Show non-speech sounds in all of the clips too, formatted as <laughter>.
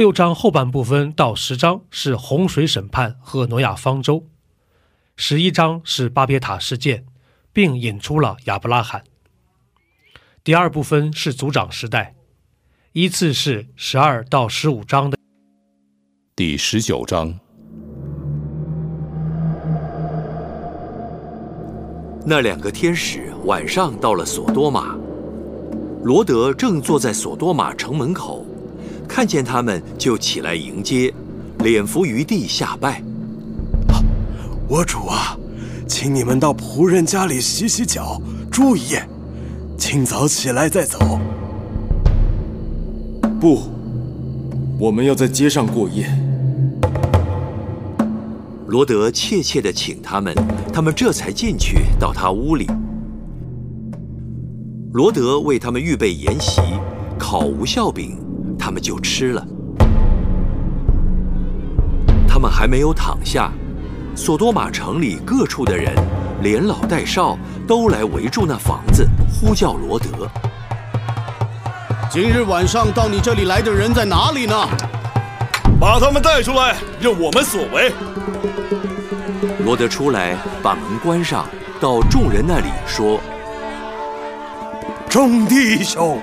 六章后半部分到十章是洪水审判和挪亚方舟，十一章是巴别塔事件，并引出了亚伯拉罕。第二部分是族长时代，依次是十二到十五章的。第十九章，那两个天使晚上到了索多玛，罗德正坐在索多玛城门口。看见他们就起来迎接，脸伏于地下拜。我主啊，请你们到仆人家里洗洗脚，住一夜，清早起来再走。不，我们要在街上过夜。罗德怯怯地请他们，他们这才进去到他屋里。罗德为他们预备筵席，烤无笑饼。他们就吃了。他们还没有躺下，索多玛城里各处的人，连老带少，都来围住那房子，呼叫罗德。今日晚上到你这里来的人在哪里呢？把他们带出来，任我们所为。罗德出来，把门关上，到众人那里说：“众弟兄。”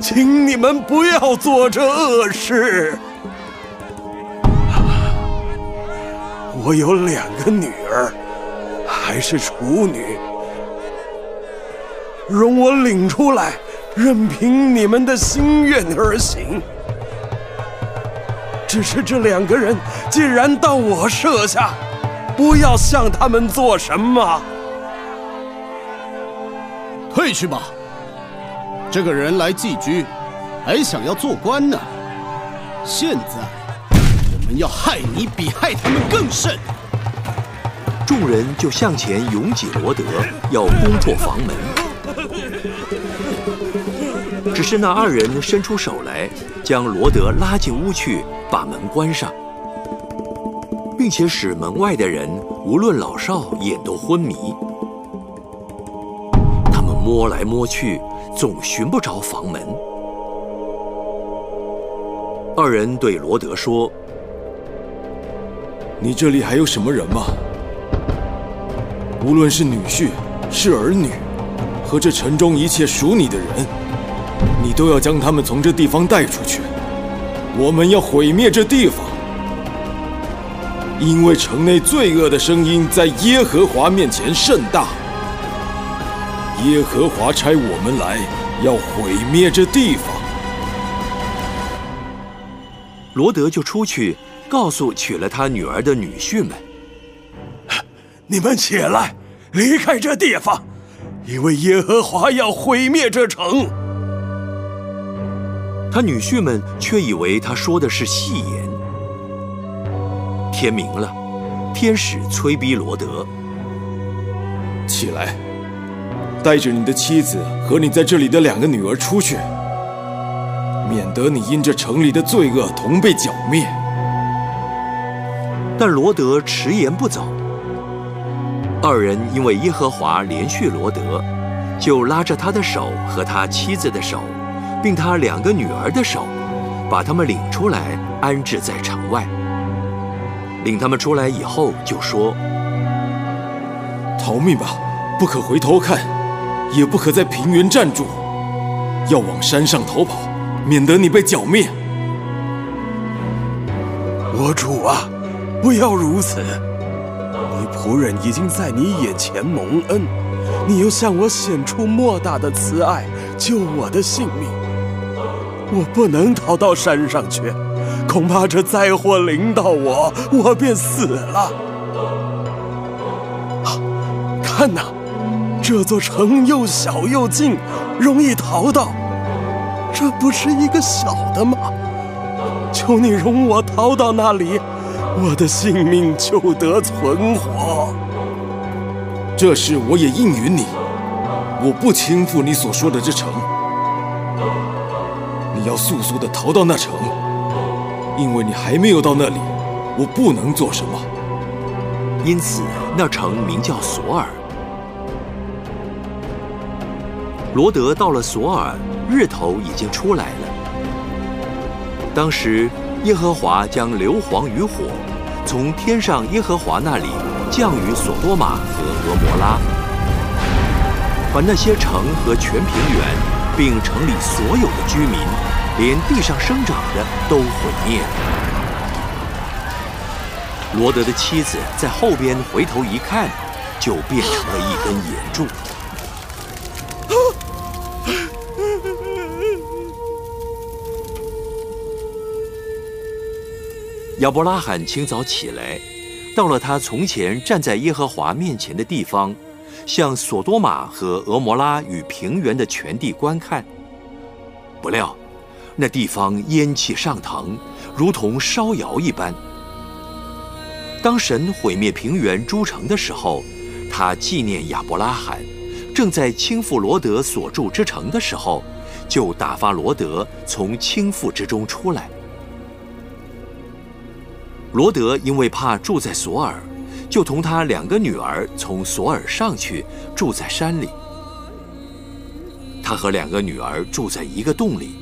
请你们不要做这恶事。我有两个女儿，还是处女，容我领出来，任凭你们的心愿而行。只是这两个人既然到我舍下，不要向他们做什么。退去吧。这个人来寄居，还想要做官呢。现在我们要害你，比害他们更甚。众人就向前拥挤罗德，要攻破房门。只是那二人伸出手来，将罗德拉进屋去，把门关上，并且使门外的人无论老少，也都昏迷。摸来摸去。总寻不着房门。二人对罗德说：“你这里还有什么人吗？无论是女婿、是儿女，和这城中一切属你的人，你都要将他们从这地方带出去。我们要毁灭这地方，因为城内罪恶的声音在耶和华面前甚大。”耶和华差我们来，要毁灭这地方。罗德就出去，告诉娶了他女儿的女婿们：“ <laughs> 你们起来，离开这地方，因为耶和华要毁灭这城。”他女婿们却以为他说的是戏言。天明了，天使催逼罗德起来。带着你的妻子和你在这里的两个女儿出去，免得你因这城里的罪恶同被剿灭。但罗德迟延不走。二人因为耶和华连续罗德，就拉着他的手和他妻子的手，并他两个女儿的手，把他们领出来安置在城外。领他们出来以后，就说：“逃命吧，不可回头看。”也不可在平原站住，要往山上逃跑，免得你被剿灭。我主啊，不要如此！你仆人已经在你眼前蒙恩，你又向我显出莫大的慈爱，救我的性命。我不能逃到山上去，恐怕这灾祸临到我，我便死了。啊看哪！这座城又小又近，容易逃到，这不是一个小的吗？求你容我逃到那里，我的性命就得存活。这事我也应允你，我不轻负你所说的这城。你要速速的逃到那城，因为你还没有到那里，我不能做什么。因此，那城名叫索尔。罗德到了索尔，日头已经出来了。当时，耶和华将硫磺与火从天上耶和华那里降于索多玛和俄摩拉，把那些城和全平原，并城里所有的居民，连地上生长的都毁灭了。罗德的妻子在后边回头一看，就变成了一根野柱。亚伯拉罕清早起来，到了他从前站在耶和华面前的地方，向索多玛和俄摩拉与平原的全地观看。不料，那地方烟气上腾，如同烧窑一般。当神毁灭平原诸城的时候，他纪念亚伯拉罕，正在倾覆罗德所住之城的时候，就打发罗德从倾覆之中出来。罗德因为怕住在索尔，就同他两个女儿从索尔上去住在山里。他和两个女儿住在一个洞里。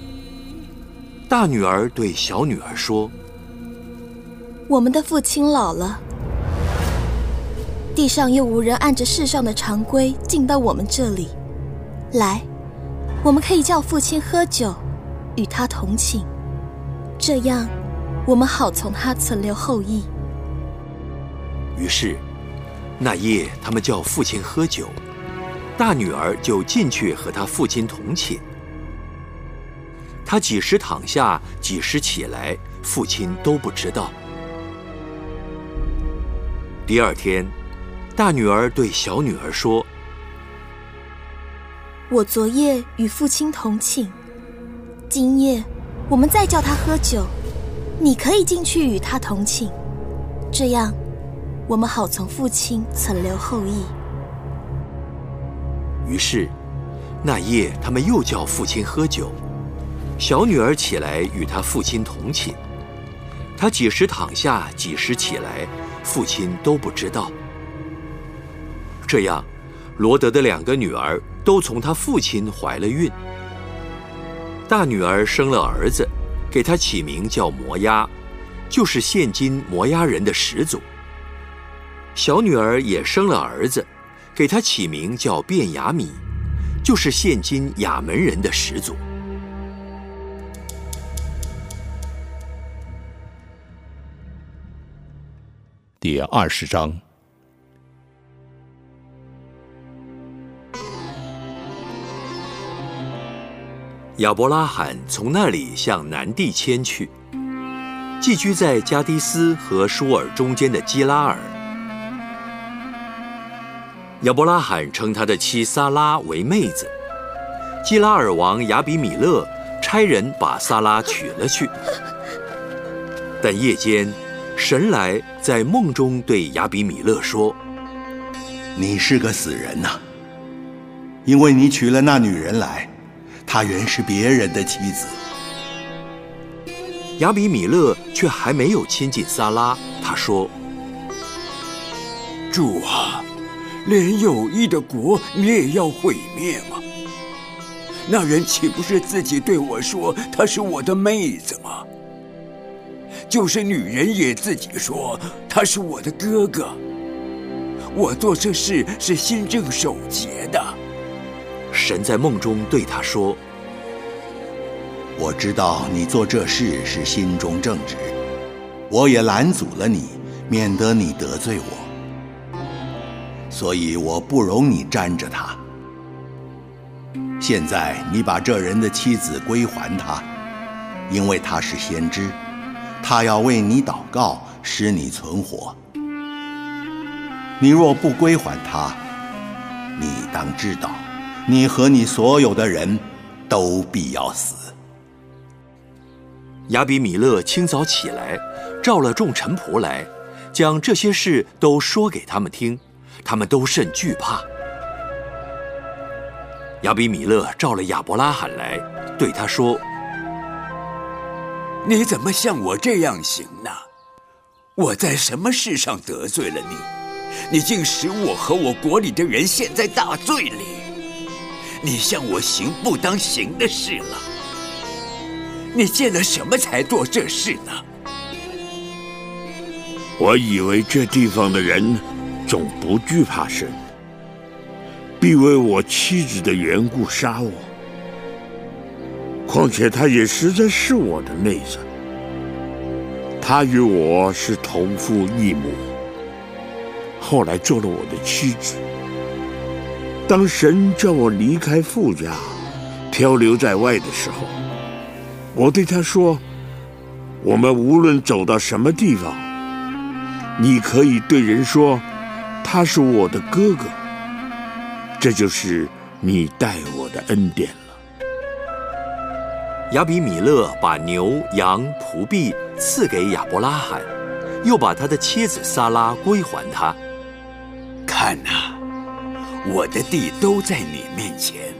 大女儿对小女儿说：“我们的父亲老了，地上又无人按着世上的常规进到我们这里来，我们可以叫父亲喝酒，与他同寝，这样。”我们好从他存留后裔。于是，那夜他们叫父亲喝酒，大女儿就进去和他父亲同寝。他几时躺下，几时起来，父亲都不知道。第二天，大女儿对小女儿说：“我昨夜与父亲同寝，今夜我们再叫他喝酒。”你可以进去与他同寝，这样，我们好从父亲存留后裔。于是，那夜他们又叫父亲喝酒，小女儿起来与他父亲同寝。他几时躺下，几时起来，父亲都不知道。这样，罗德的两个女儿都从他父亲怀了孕。大女儿生了儿子。给他起名叫摩押，就是现今摩押人的始祖。小女儿也生了儿子，给他起名叫卞雅米，就是现今亚门人的始祖。第二十章。亚伯拉罕从那里向南地迁去，寄居在加迪斯和舒尔中间的基拉尔。亚伯拉罕称他的妻萨拉为妹子。基拉尔王亚比米勒差人把萨拉娶了去。但夜间，神来在梦中对亚比米勒说：“你是个死人呐，因为你娶了那女人来。”她原是别人的妻子，亚比米勒却还没有亲近撒拉。他说：“主啊，连有益的国你也要毁灭吗？那人岂不是自己对我说她是我的妹子吗？就是女人也自己说他是我的哥哥。我做这事是心正守节的。”神在梦中对他说：“我知道你做这事是心中正直，我也拦阻了你，免得你得罪我。所以我不容你沾着他。现在你把这人的妻子归还他，因为他是先知，他要为你祷告，使你存活。你若不归还他，你当知道。”你和你所有的人都必要死。亚比米勒清早起来，召了众臣仆来，将这些事都说给他们听，他们都甚惧怕。亚比米勒召了亚伯拉罕来，对他说：“你怎么像我这样行呢？我在什么事上得罪了你？你竟使我和我国里的人陷在大罪里。你向我行不当行的事了。你见了什么才做这事呢？我以为这地方的人总不惧怕神。”必为我妻子的缘故杀我。况且她也实在是我的妹子，她与我是同父异母，后来做了我的妻子。当神叫我离开富家，漂流在外的时候，我对他说：“我们无论走到什么地方，你可以对人说，他是我的哥哥。”这就是你待我的恩典了。亚比米勒把牛羊仆婢赐给亚伯拉罕，又把他的妻子撒拉归还他。看呐，我的地都在你面前，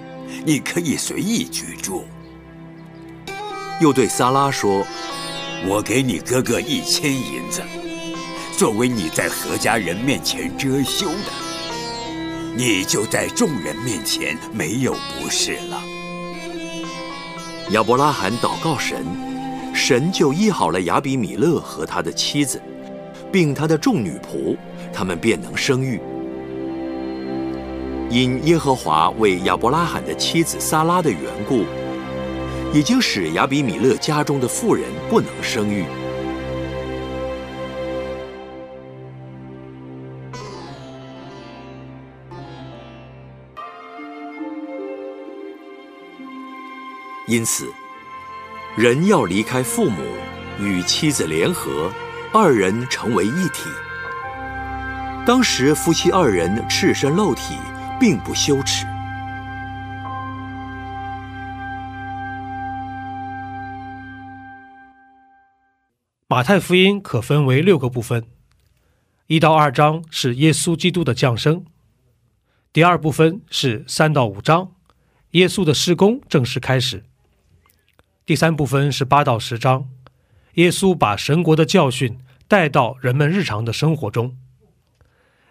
你可以随意居住。又对撒拉说：“我给你哥哥一千银子，作为你在何家人面前遮羞的。”你就在众人面前没有不是了。亚伯拉罕祷告神，神就医好了亚比米勒和他的妻子，并他的众女仆，他们便能生育。因耶和华为亚伯拉罕的妻子撒拉的缘故，已经使亚比米勒家中的妇人不能生育。因此，人要离开父母，与妻子联合，二人成为一体。当时夫妻二人赤身露体，并不羞耻。马太福音可分为六个部分，一到二章是耶稣基督的降生，第二部分是三到五章，耶稣的施工正式开始。第三部分是八到十章，耶稣把神国的教训带到人们日常的生活中。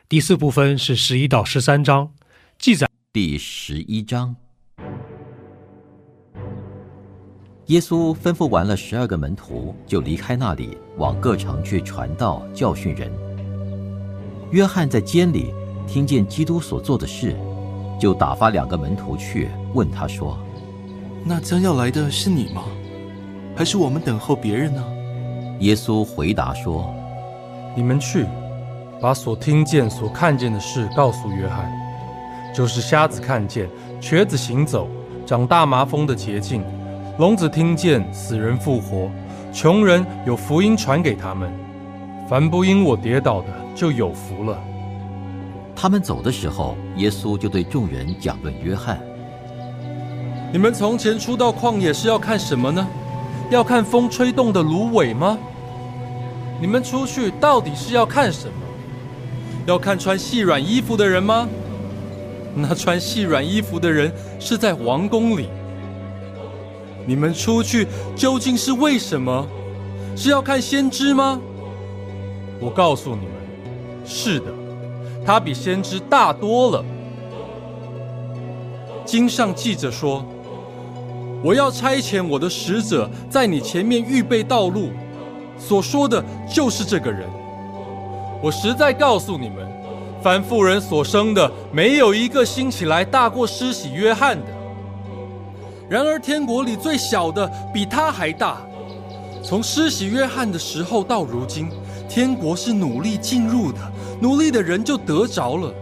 第四部分是十一到十三章，记载第十一章，耶稣吩咐完了十二个门徒，就离开那里，往各城去传道、教训人。约翰在监里听见基督所做的事，就打发两个门徒去问他说。那将要来的是你吗？还是我们等候别人呢？耶稣回答说：“你们去，把所听见、所看见的事告诉约翰，就是瞎子看见，瘸子行走，长大麻风的捷径，聋子听见，死人复活，穷人有福音传给他们。凡不因我跌倒的，就有福了。”他们走的时候，耶稣就对众人讲论约翰。你们从前出到旷野是要看什么呢？要看风吹动的芦苇吗？你们出去到底是要看什么？要看穿细软衣服的人吗？那穿细软衣服的人是在王宫里。你们出去究竟是为什么？是要看先知吗？我告诉你们，是的，他比先知大多了。经上记着说。我要差遣我的使者在你前面预备道路，所说的就是这个人。我实在告诉你们，凡妇人所生的，没有一个兴起来大过施洗约翰的。然而天国里最小的比他还大。从施洗约翰的时候到如今，天国是努力进入的，努力的人就得着了。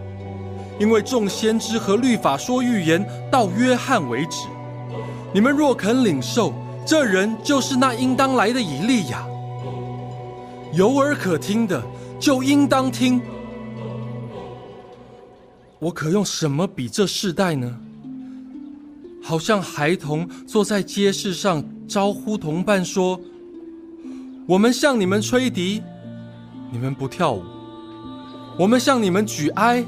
因为众先知和律法说预言到约翰为止。你们若肯领受，这人就是那应当来的以利亚。有耳可听的，就应当听。我可用什么比这世代呢？好像孩童坐在街市上，招呼同伴说：“我们向你们吹笛，你们不跳舞；我们向你们举哀，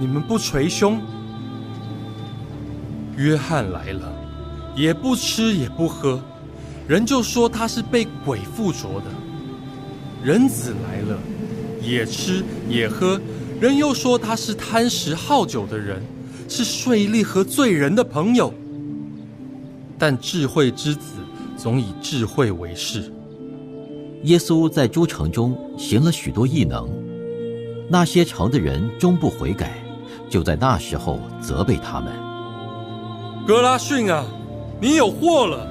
你们不捶胸。约翰来了，也不吃也不喝，人就说他是被鬼附着的；人子来了，也吃也喝，人又说他是贪食好酒的人，是税吏和罪人的朋友。但智慧之子总以智慧为事。耶稣在诸城中行了许多异能，那些城的人终不悔改，就在那时候责备他们。格拉逊啊，你有祸了！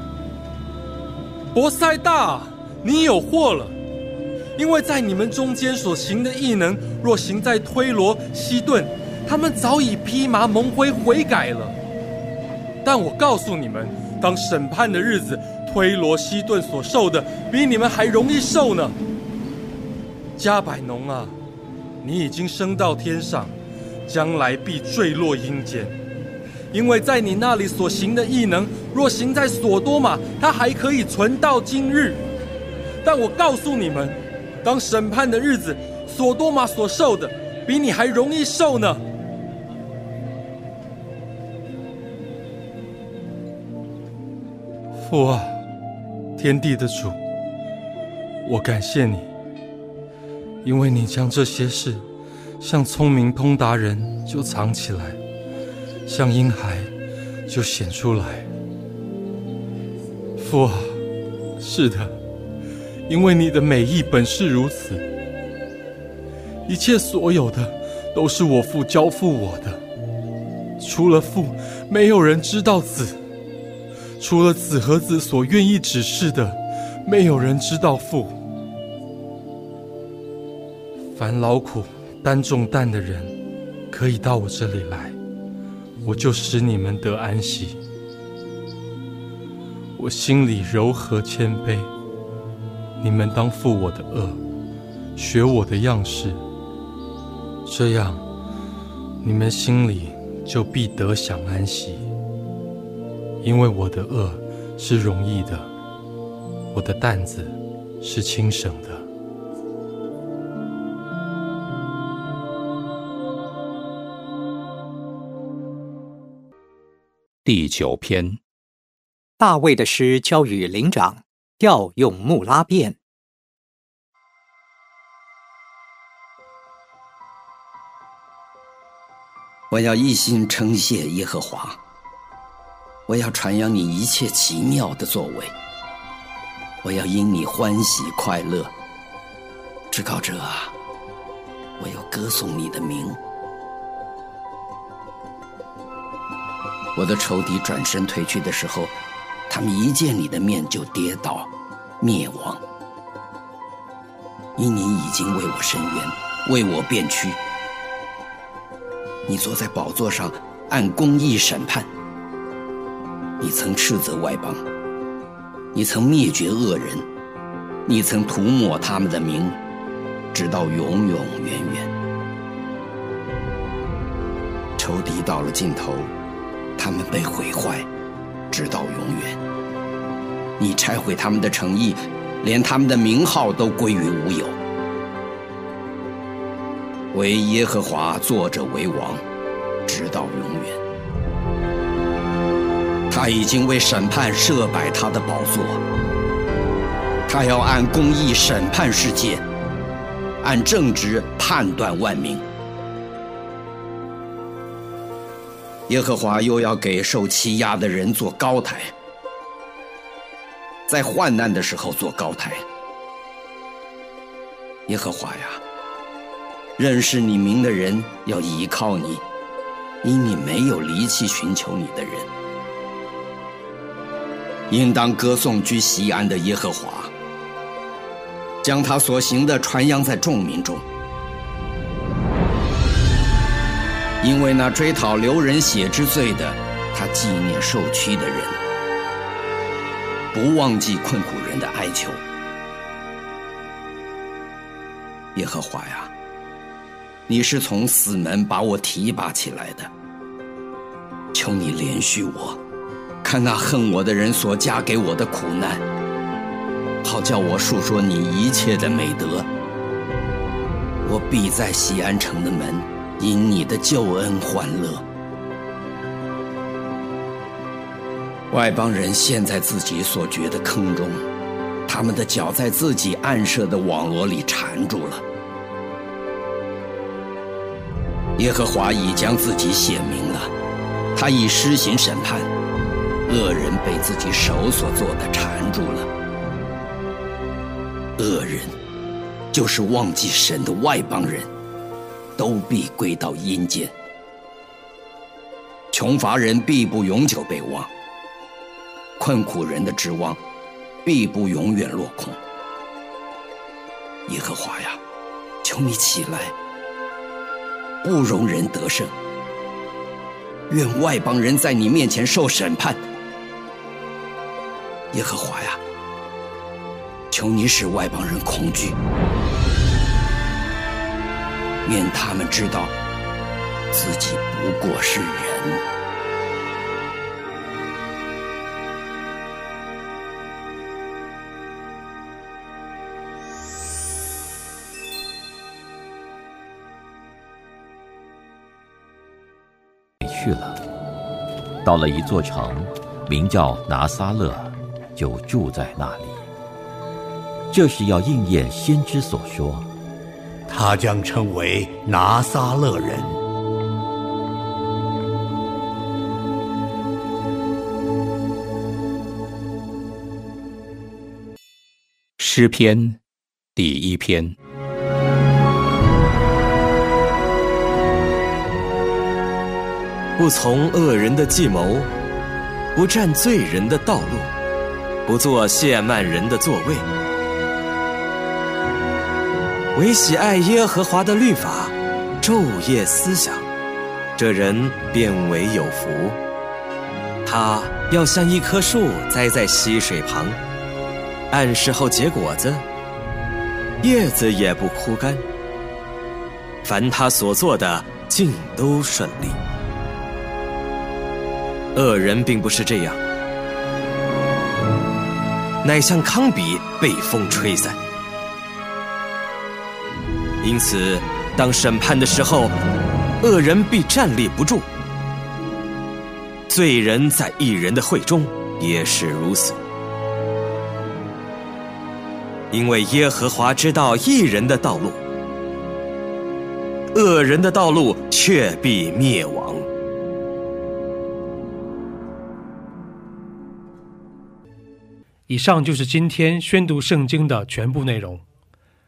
博塞大，你有祸了！因为在你们中间所行的异能，若行在推罗、西顿，他们早已披麻蒙灰悔改了。但我告诉你们，当审判的日子，推罗、西顿所受的，比你们还容易受呢。加百农啊，你已经升到天上，将来必坠落阴间。因为在你那里所行的异能，若行在索多玛，它还可以存到今日。但我告诉你们，当审判的日子，索多玛所受的，比你还容易受呢。父啊，天地的主，我感谢你，因为你将这些事，向聪明通达人就藏起来。像婴孩，就显出来。父啊，是的，因为你的美意本是如此。一切所有的，都是我父交付我的。除了父，没有人知道子；除了子和子所愿意指示的，没有人知道父。凡劳苦担重担的人，可以到我这里来。我就使你们得安息。我心里柔和谦卑，你们当负我的恶，学我的样式，这样你们心里就必得享安息。因为我的恶是容易的，我的担子是轻省的。第九篇，大卫的诗交与灵长，调用木拉变。我要一心称谢耶和华，我要传扬你一切奇妙的作为，我要因你欢喜快乐。至高者啊，我要歌颂你的名。我的仇敌转身退去的时候，他们一见你的面就跌倒，灭亡。因你已经为我伸冤，为我辩屈。你坐在宝座上，按公义审判。你曾斥责外邦，你曾灭绝恶人，你曾涂抹他们的名，直到永永远远。仇敌到了尽头。他们被毁坏，直到永远。你拆毁他们的诚意，连他们的名号都归于无有。唯耶和华坐着为王，直到永远。他已经为审判设摆他的宝座，他要按公义审判世界，按正直判断万民。耶和华又要给受欺压的人做高台，在患难的时候做高台。耶和华呀，认识你名的人要依靠你，因你没有离弃寻求你的人。应当歌颂居西安的耶和华，将他所行的传扬在众民中。因为那追讨流人血之罪的，他纪念受屈的人，不忘记困苦人的哀求。耶和华呀，你是从死门把我提拔起来的，求你怜恤我，看那恨我的人所加给我的苦难。好叫我述说你一切的美德。我必在西安城的门，因你的救恩欢乐。外邦人陷在自己所掘的坑中，他们的脚在自己暗设的网罗里缠住了。耶和华已将自己显明了，他已施行审判，恶人被自己手所做的缠住了。恶人，就是忘记神的外邦人，都必归到阴间。穷乏人必不永久被忘，困苦人的指望必不永远落空。耶和华呀，求你起来！不容人得胜，愿外邦人在你面前受审判。耶和华呀，求你使外邦人恐惧，愿他们知道自己不过是人。去了，到了一座城，名叫拿撒勒，就住在那里。这是要应验先知所说，他将称为拿撒勒人。诗篇第一篇。不从恶人的计谋，不占罪人的道路，不做亵慢人的座位，唯喜爱耶和华的律法，昼夜思想，这人便为有福。他要像一棵树栽在溪水旁，按时候结果子，叶子也不枯干。凡他所做的，尽都顺利。恶人并不是这样，乃像糠秕被风吹散。因此，当审判的时候，恶人必站立不住；罪人在一人的会中也是如此。因为耶和华知道一人的道路，恶人的道路却必灭亡。以上就是今天宣读圣经的全部内容。